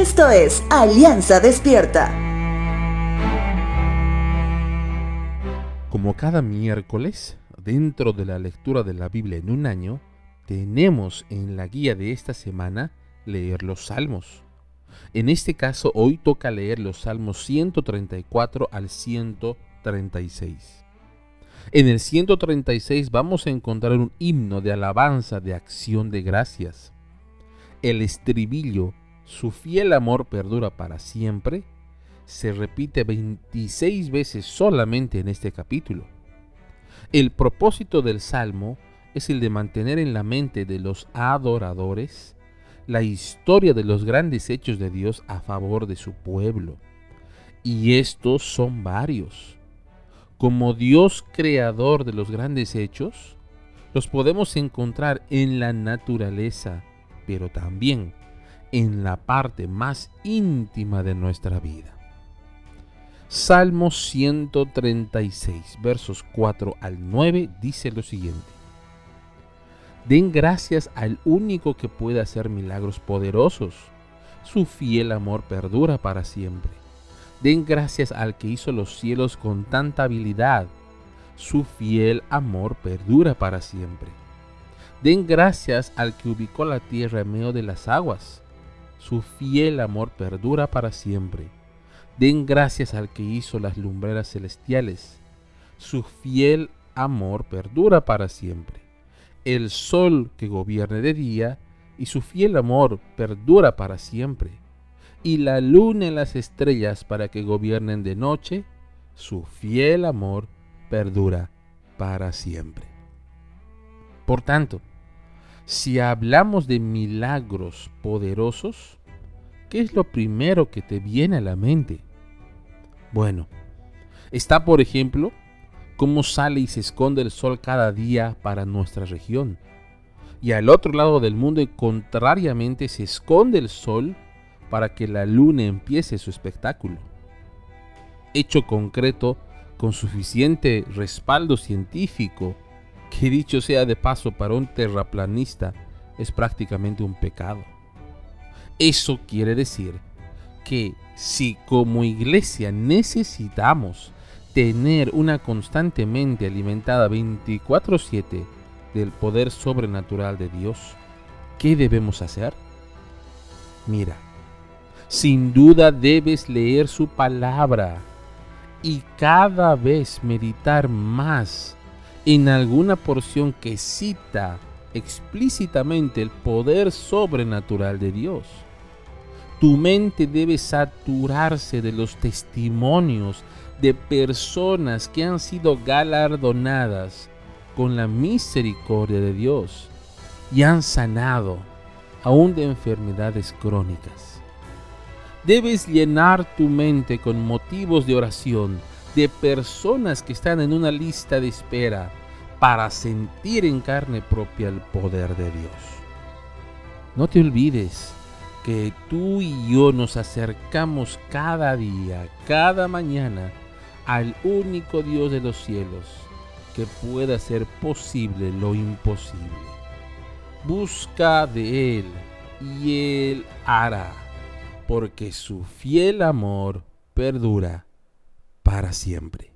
Esto es Alianza Despierta. Como cada miércoles, dentro de la lectura de la Biblia en un año, tenemos en la guía de esta semana leer los salmos. En este caso, hoy toca leer los salmos 134 al 136. En el 136 vamos a encontrar un himno de alabanza de acción de gracias. El estribillo, su fiel amor perdura para siempre, se repite 26 veces solamente en este capítulo. El propósito del salmo es el de mantener en la mente de los adoradores la historia de los grandes hechos de Dios a favor de su pueblo. Y estos son varios. Como Dios creador de los grandes hechos, los podemos encontrar en la naturaleza, pero también en la parte más íntima de nuestra vida. Salmo 136, versos 4 al 9 dice lo siguiente. Den gracias al único que puede hacer milagros poderosos. Su fiel amor perdura para siempre. Den gracias al que hizo los cielos con tanta habilidad. Su fiel amor perdura para siempre. Den gracias al que ubicó la tierra en medio de las aguas. Su fiel amor perdura para siempre. Den gracias al que hizo las lumbreras celestiales. Su fiel amor perdura para siempre el sol que gobierne de día, y su fiel amor perdura para siempre, y la luna y las estrellas para que gobiernen de noche, su fiel amor perdura para siempre. Por tanto, si hablamos de milagros poderosos, ¿qué es lo primero que te viene a la mente? Bueno, está por ejemplo cómo sale y se esconde el sol cada día para nuestra región. Y al otro lado del mundo, contrariamente, se esconde el sol para que la luna empiece su espectáculo. Hecho concreto con suficiente respaldo científico, que dicho sea de paso para un terraplanista, es prácticamente un pecado. Eso quiere decir que si como iglesia necesitamos tener una constante mente alimentada 24/7 del poder sobrenatural de Dios, ¿qué debemos hacer? Mira, sin duda debes leer su palabra y cada vez meditar más en alguna porción que cita explícitamente el poder sobrenatural de Dios. Tu mente debe saturarse de los testimonios de personas que han sido galardonadas con la misericordia de Dios y han sanado aún de enfermedades crónicas. Debes llenar tu mente con motivos de oración de personas que están en una lista de espera para sentir en carne propia el poder de Dios. No te olvides que tú y yo nos acercamos cada día, cada mañana, al único Dios de los cielos que pueda hacer posible lo imposible. Busca de Él y Él hará, porque su fiel amor perdura para siempre.